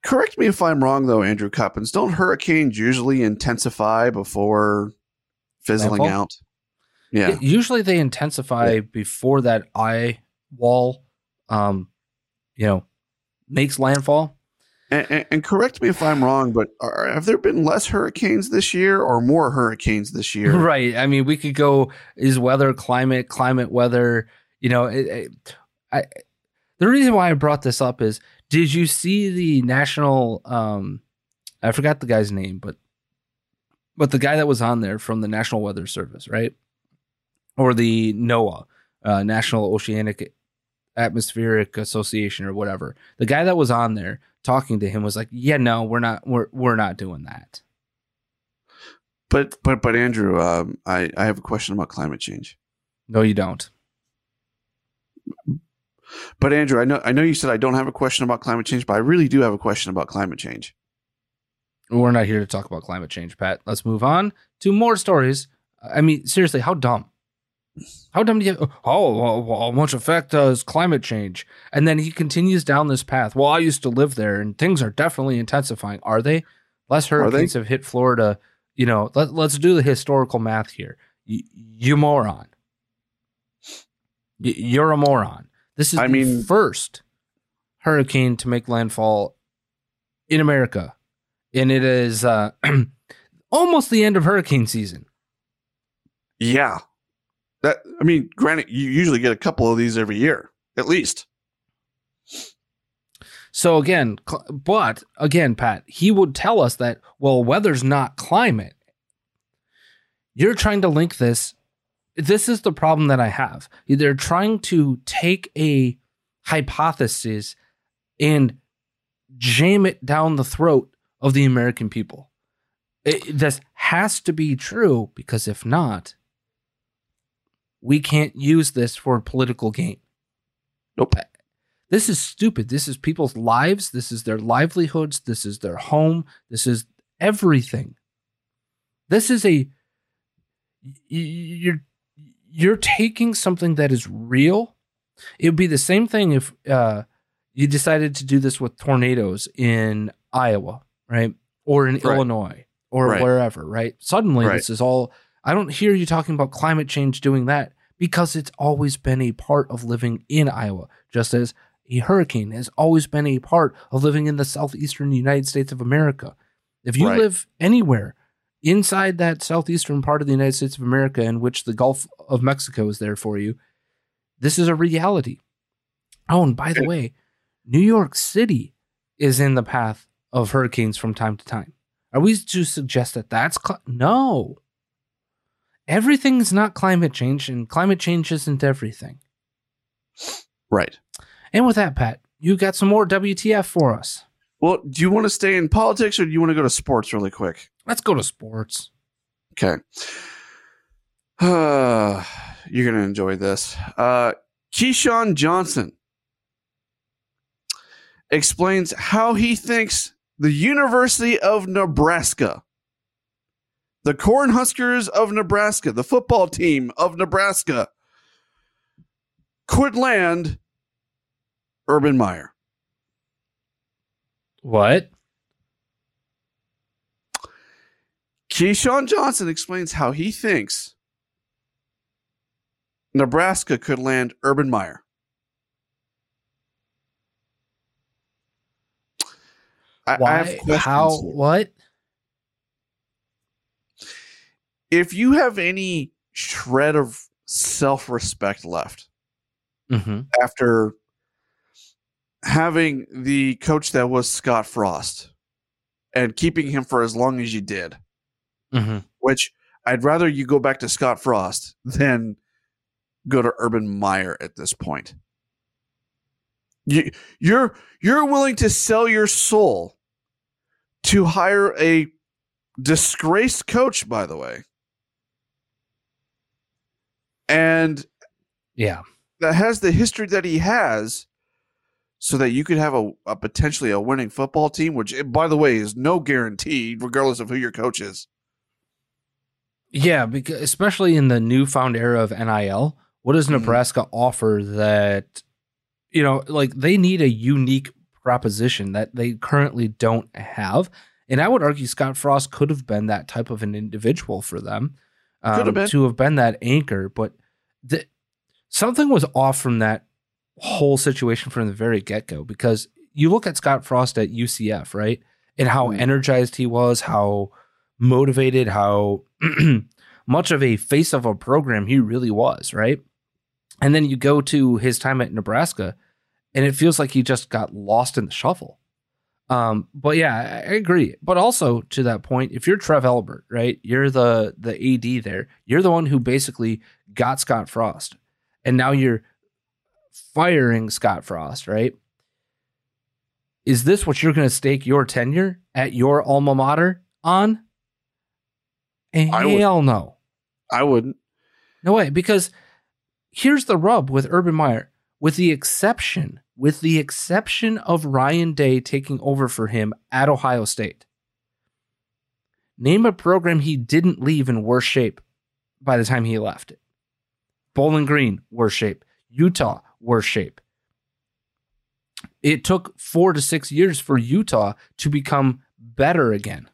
C: Correct me if I'm wrong, though, Andrew Coppins. Don't hurricanes usually intensify before fizzling
B: Landfall?
C: out? Yeah.
B: Usually they intensify before that eye wall, um, you know, makes landfall.
C: And, and, and correct me if I'm wrong, but are, have there been less hurricanes this year or more hurricanes this year?
B: Right. I mean, we could go is weather, climate, climate, weather. You know, it, it, I. The reason why I brought this up is, did you see the national? Um, I forgot the guy's name, but but the guy that was on there from the National Weather Service, right, or the NOAA, uh, National Oceanic Atmospheric Association, or whatever. The guy that was on there talking to him was like, "Yeah, no, we're not. We're we're not doing that."
C: But but but Andrew, um, I I have a question about climate change.
B: No, you don't.
C: But Andrew, I know I know you said I don't have a question about climate change, but I really do have a question about climate change.
B: We're not here to talk about climate change, Pat. Let's move on to more stories. I mean, seriously, how dumb? How dumb do you? Oh, well, well, how much effect does climate change? And then he continues down this path. Well, I used to live there, and things are definitely intensifying. Are they? Less hurricanes have hit Florida. You know, let, let's do the historical math here. You, you moron. Y- You're a moron. This is
C: I
B: the
C: mean-
B: first hurricane to make landfall in America, and it is uh, almost the end of hurricane season.
C: Yeah, that I mean, granted, you usually get a couple of these every year, at least.
B: So again, cl- but again, Pat, he would tell us that well, weather's not climate. You're trying to link this. This is the problem that I have. They're trying to take a hypothesis and jam it down the throat of the American people. It, this has to be true because if not, we can't use this for a political gain.
C: Nope.
B: This is stupid. This is people's lives. This is their livelihoods. This is their home. This is everything. This is a you're you're taking something that is real. It would be the same thing if uh, you decided to do this with tornadoes in Iowa, right, or in
C: Right.
B: Illinois, or
C: Right.
B: wherever, right? Suddenly,
C: Right.
B: this is all. I don't hear you talking about climate change doing that because it's always been a part of living in Iowa, just as a hurricane has always been a part of living in the southeastern United States of America. If you live anywhere inside that southeastern part of the United States of America in which the Gulf of Mexico is there for you, this is a reality. Oh, and by the way, New York City is in the path of hurricanes from time to time. Are we to suggest that that's cl- no? Everything is not climate change, and climate change isn't everything.
C: Right.
B: And with that, Pat, you got some more WTF for us.
C: Well, do you want to stay in politics or do you want to go to sports really quick?
B: Let's go to sports.
C: Okay. Uh, you're going to enjoy this. Uh, Keyshawn Johnson explains how he thinks the University of Nebraska, the Cornhuskers of Nebraska, the football team of Nebraska, could land Urban Meyer.
B: What?
C: Keyshawn Johnson explains how he thinks Nebraska could land Urban Meyer. I,
B: Why?
C: I have questions
B: How?
C: here.
B: What?
C: If you have any shred of self respect left
B: Mm-hmm.
C: after having the coach that was Scott Frost and keeping him for as long as you did,
B: Mm-hmm.
C: which I'd rather you go back to Scott Frost than go to Urban Meyer at this point. You, you're you're willing to sell your soul to hire a disgraced coach, by the way, and
B: Yeah.
C: that has the history that he has, so that you could have a, a potentially a winning football team, which, eh, by the way, is no guarantee, regardless of who your coach is.
B: Yeah, because especially in the newfound era of NIL, what does
C: Mhm.
B: Nebraska offer that you know, like they need a unique proposition that they currently don't have. And I would argue Scott Frost could have been that type of an individual for them
C: have
B: um,
C: been.
B: to have been that anchor, but the, something was off from that whole situation from the very get go because you look at Scott Frost at UCF, right? And how
C: Mhm.
B: energized he was, how motivated, how much of a face of a program he really was, right? And then you go to his time at Nebraska, and it feels like he just got lost in the shuffle. Um, but yeah, I I agree. But also to that point, if you're Trev Alberts, right, you're the the AD there. You're the one who basically got Scott Frost, and now you're firing Scott Frost, right? Is this what you're going to stake your tenure at your alma mater on?
C: I would-
B: Hell no.
C: I wouldn't.
B: No way, because here's the rub with Urban Meyer. With the exception, with the exception of Ryan Day taking over for him at Ohio State. Name a program he didn't leave in worse shape by the time he left it. Bowling Green, worse shape. Utah, worse shape. It took four to six years for Utah to become better again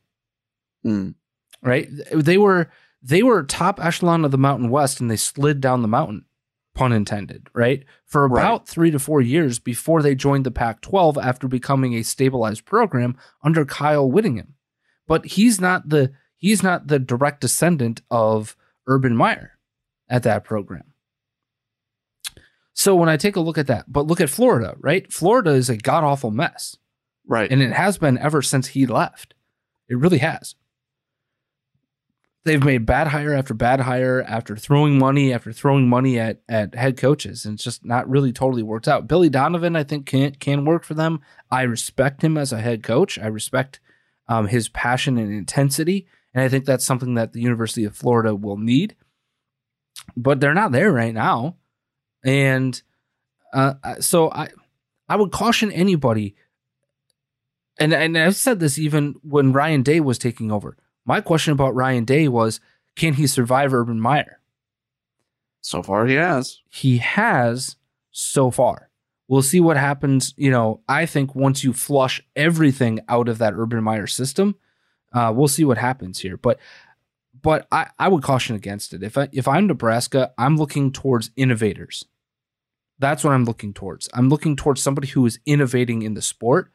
C: Hmm.
B: right? They were they were top echelon of the Mountain West and they slid down the mountain, pun intended, right? For
C: Right.
B: about 3 to 4 years before they joined the Pac-12 after becoming a stabilized program under Kyle Whittingham. But he's not the he's not the direct descendant of Urban Meyer at that program. So when I take a look at that, but look at Florida, right? Florida is a god awful mess.
C: Right.
B: And it has been ever since he left. It really has. They've made bad hire after bad hire after throwing money after throwing money at at head coaches, and it's just not really totally worked out. Billy Donovan, I think, can can work for them. I respect him as a head coach. I respect um, his passion and intensity, and I think that's something that the University of Florida will need. But they're not there right now, and uh, so I I would caution anybody and and I've said this even when Ryan Day was taking over. My question about Ryan Day was, can he survive Urban Meyer?
C: So far, he has.
B: He has so far. We'll see what happens. You know, I think once you flush everything out of that Urban Meyer system, uh, we'll see what happens here. But but I, I would caution against it. If I if I'm Nebraska, I'm looking towards innovators. That's what I'm looking towards. I'm looking towards somebody who is innovating in the sport.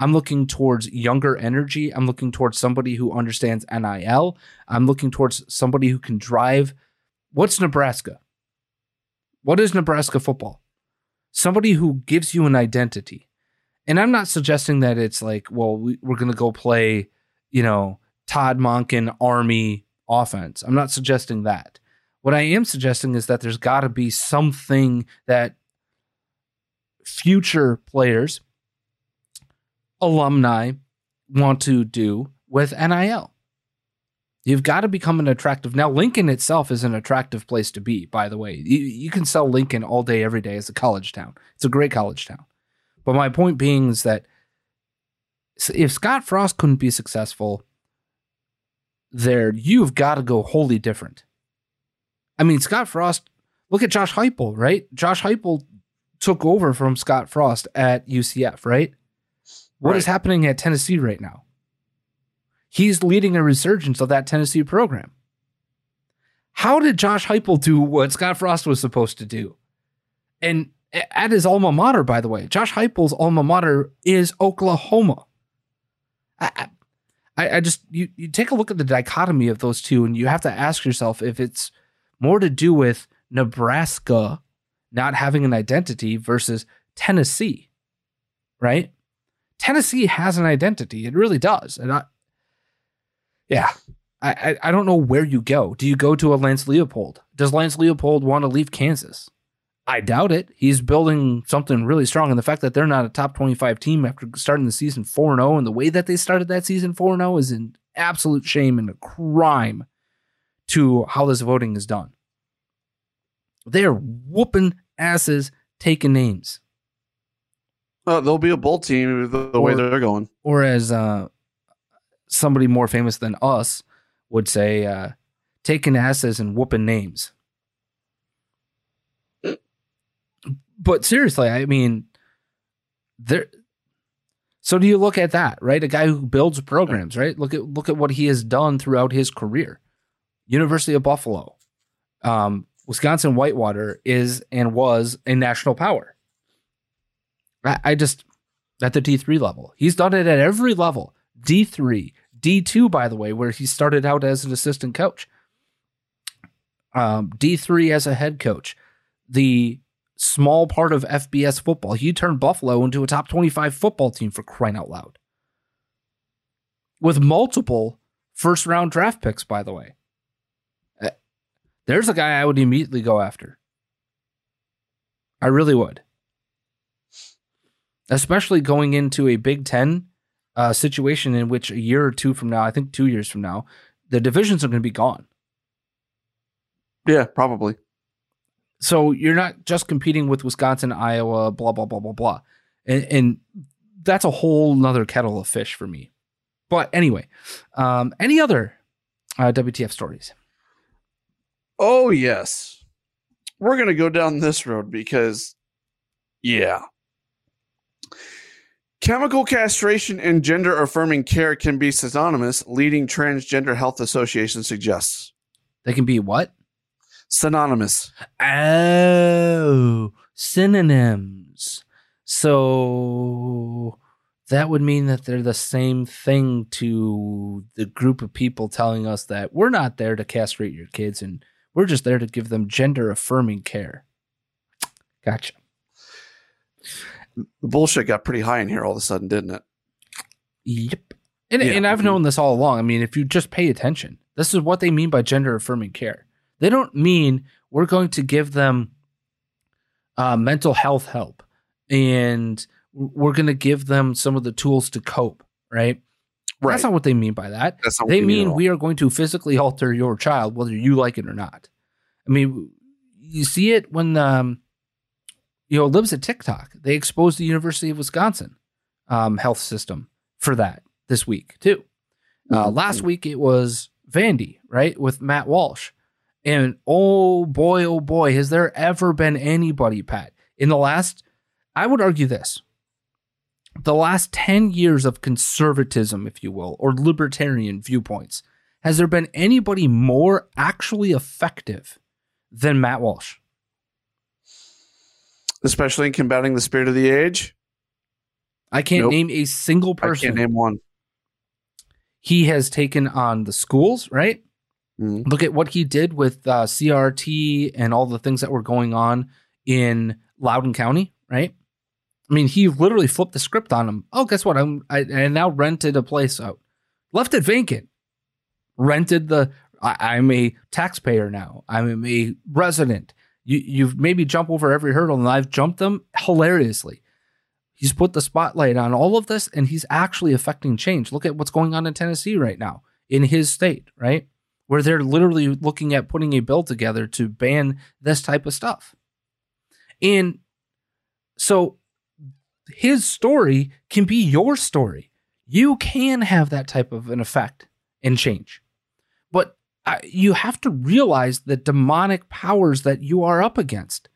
B: I'm looking towards younger energy. I'm looking towards somebody who understands NIL. I'm looking towards somebody who can drive. What's Nebraska? What is Nebraska football? Somebody who gives you an identity. And I'm not suggesting that it's like, well, we, we're going to go play, you know, Todd Monken Army offense. I'm not suggesting that. What I am suggesting is that there's got to be something that future players, alumni want to do with NIL. You've got to become an attractive. Now, Lincoln itself is an attractive place to be, by the way. You, you can sell Lincoln all day, every day as a college town. It's a great college town. But my point being is that if Scott Frost couldn't be successful there, you've got to go wholly different. I mean, Scott Frost, look at Josh Heupel, right? Josh Heupel took over from Scott Frost at UCF, right? What is
C: Right.
B: happening at Tennessee right now? He's leading a resurgence of that Tennessee program. How did Josh Heupel do what Scott Frost was supposed to do? And at his alma mater, by the way, Josh Heupel's alma mater is Oklahoma. I, I, I just you you take a look at the dichotomy of those two, and you have to ask yourself if it's more to do with Nebraska not having an identity versus Tennessee, right? Tennessee has an identity; it really does, and I, yeah, I, I I don't know where you go. Do you go to a Lance Leipold? Does Lance Leipold want to leave Kansas? I doubt it. He's building something really strong. And the fact that they're not a top 25 team after starting the season 4 0 and the way that they started that season 4 0 is an absolute shame and a crime to how this voting is done. They're whooping asses, taking names.
C: Uh, there'll be a bowl team the, the way they're going.
B: Or as uh, somebody more famous than us would say, uh, taking asses and whooping names. But seriously, I mean, there. So do you look at that, right? A guy who builds programs, right? Look at look at what he has done throughout his career. University of Buffalo, um, Wisconsin Whitewater is and was a national power. I, I just at the D three level, he's done it at every level. D three, D two, by the way, where he started out as an assistant coach. Um, D three as a head coach. The small part of FBS football. He turned Buffalo into a top 25 football team for crying out loud. With multiple first round draft picks, by the way. Uh, There's a guy I would immediately go after. I really would. Especially going into a Big Ten uh, situation in which a year or two from now, I think two years from now, the divisions are going to be gone.
C: Yeah, probably.
B: So you're not just competing with Wisconsin, Iowa, blah blah blah blah blah, and, and that's a whole nother kettle of fish for me. But anyway, um, any other uh, WTF stories?
C: Oh yes, we're gonna go down this road because, yeah, chemical castration and gender affirming care can be synonymous. Leading transgender health association suggests
B: They can be what?
C: synonymous.
B: Oh, synonyms. So that would mean that they're the same thing to the group of people telling us that we're not there to castrate your kids and we're just there to give them gender affirming care. Gotcha.
C: The bullshit got pretty high in here all of a sudden, didn't it?
B: Yep. And,
C: Yeah.
B: and I've known this all along. I mean, if you just pay attention, this is what they mean by gender affirming care. They don't mean we're going to give them uh, mental health help and we're going to give them some of the tools to cope, right?
C: Right.
B: That's not what they mean by that.
C: That's not what
B: they
C: they mean at
B: mean we are going to physically alter your child, whether you like it or not. I mean, you see it when um, you know Libs of TikTok. They exposed the University of Wisconsin um, health system for that this week too. Uh,
C: Mm-hmm.
B: last week it was Vandy, right, with Matt Walsh, and oh boy, oh boy, has there ever been anybody, Pat, in the last? I would argue this: the last ten years of conservatism, if you will, or libertarian viewpoints. Has there been anybody more actually effective than Matt Walsh?
C: Especially in combating the spirit of the age.
B: I can't
C: Nope.
B: name a single person.
C: I can't name one.
B: he has taken on the schools, right?
C: Mhm.
B: Look at what he did with uh, CRT and all the things that were going on in Loudoun County, right? I mean, he literally flipped the script on them. Oh, guess what? I'm I, I now rented a place out, left it vacant, rented the. I, I'm a taxpayer now. I'm a resident. You you've maybe jump over every hurdle, and I've jumped them hilariously. He's put the spotlight on all of this, and he's actually affecting change. Look at what's going on in Tennessee right now, in his state, right? Where they're literally looking at putting a bill together to ban this type of stuff. And so his story can be your story. You can have that type of an effect and change. You have to realize the demonic powers that you are up against.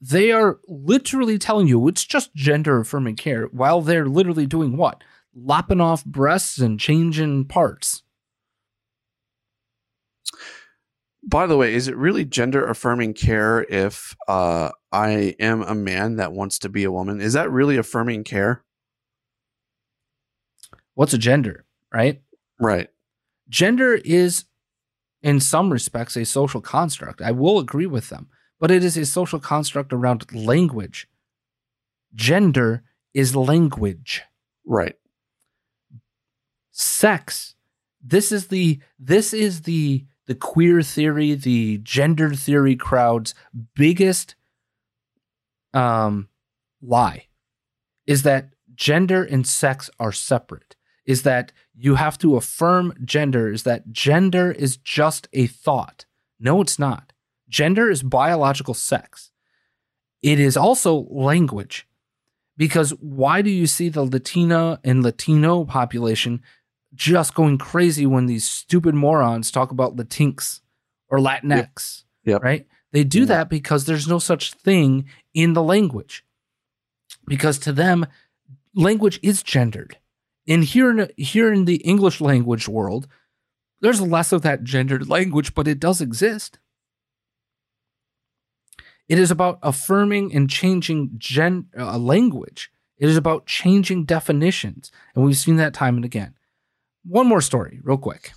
B: they are literally telling you it's just gender affirming care while they're literally doing what? Lopping off breasts and changing parts.
C: By the way, is it really gender affirming care if uh, I am a man that wants to be a woman? Is that really affirming care?
B: What's a gender, right?
C: Right.
B: Gender is, in some respects, a social construct. I will agree with them, but it is a social construct around language. Gender is language.
C: Right.
B: Sex. This is the this is the the queer theory, the gender theory crowd's biggest um, lie is that gender and sex are separate. Is that you have to affirm gender, is that gender is just a thought. No, it's not. Gender is biological sex. It is also language. Because why do you see the Latina and Latino population just going crazy when these stupid morons talk about Latinx or Latinx.
C: Yep. Yep.
B: Right? They do mm-hmm. that because there's no such thing in the language. Because to them, language is gendered. And here in, here in the English language world, there's less of that gendered language, but it does exist. It is about affirming and changing gen, uh, language. It is about changing definitions. And we've seen that time and again. One more story, real quick.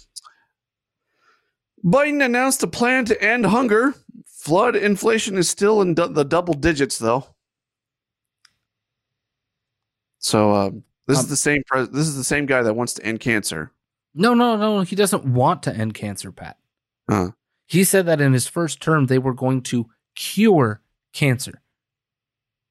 C: Biden announced a plan to end hunger. Flood inflation is still in the double digits, though. So uh, this
B: Um,
C: is the same. Pres- this is the same guy that wants to end cancer.
B: No, no, no. He doesn't want to end cancer, Pat.
C: Uh,
B: He said that in his first term, they were going to cure cancer,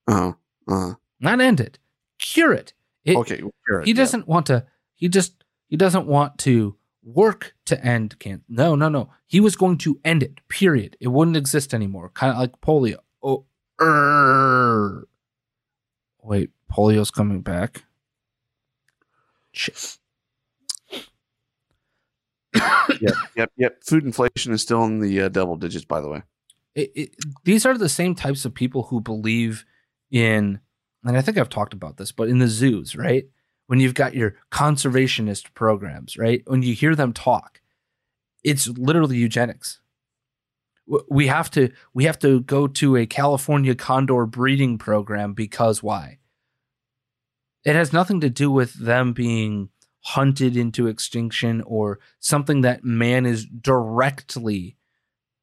C: uh, uh.
B: not end it, cure it. It-
C: Okay, well, sure,
B: He
C: yeah.
B: doesn't want to. He just he doesn't want to work to end cancer. No, no, no. He was going to end it. Period. It wouldn't exist anymore. Kind of like polio. Oh, err. wait. Polio's coming back. Shit.
C: yep, yep, yep. Food inflation is still in the uh, double digits, by the way.
B: it, it, these are the same types of people who believe in, and I think I've talked about this, but in the zoos, right? When you've got your conservationist programs, right? When you hear them talk, it's literally eugenics. We have to we have to go to a California condor breeding program because why? It has nothing to do with them being hunted into extinction or something that man is directly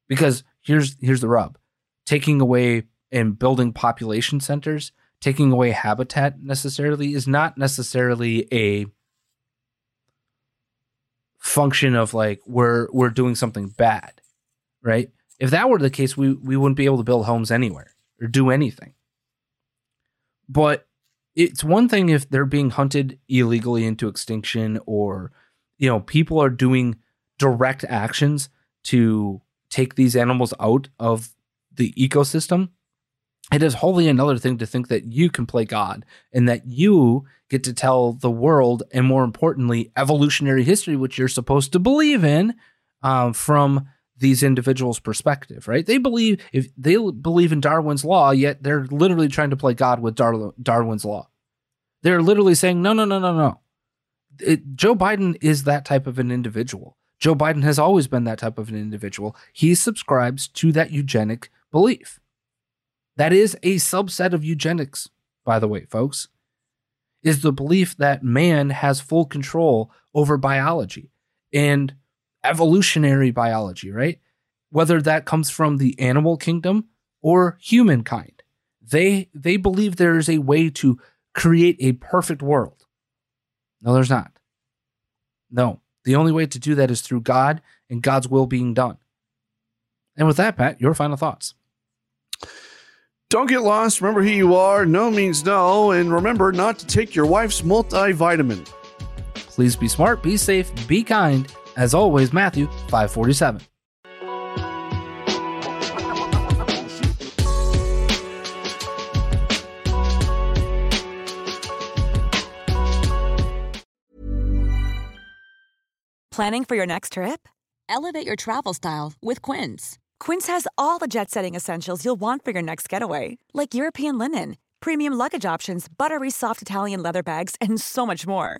B: because here's here's the rub. Taking away and building population centers taking away habitat necessarily is not necessarily a function of like we're we're doing something bad right? If that were the case we we wouldn't be able to build homes anywhere or do anything. But it's one thing if they're being hunted illegally into extinction or you know people are doing direct actions to take these animals out of the ecosystem it is wholly another thing to think that you can play god and that you get to tell the world and more importantly evolutionary history which you're supposed to believe in um, from these individuals perspective right? They believe if they believe in darwin's law yet they're literally trying to play god with Dar- darwin's law. They're literally saying no no no no no. It, joe biden is that type of an individual. Joe biden has always been that type of an individual. He subscribes to that eugenic belief. That is a subset of eugenics by the way folks is the belief that man has full control over biology. And evolutionary biology, right? Whether that comes from the animal kingdom or humankind. They they believe there is a way to create a perfect world. No, there's not. No. The only way to do that is through God and God's will being done. And with that, Pat, your final thoughts.
C: Don't get lost. Remember who you are. No means no. And remember not to take your wife's multivitamin.
B: Please be smart, be safe, be kind. As always, Matthew 547.
F: Planning for your next trip? Elevate your travel style with Quince. Quince has all the jet setting essentials you'll want for your next getaway, like European linen, premium luggage options, buttery soft Italian leather bags, and so much more.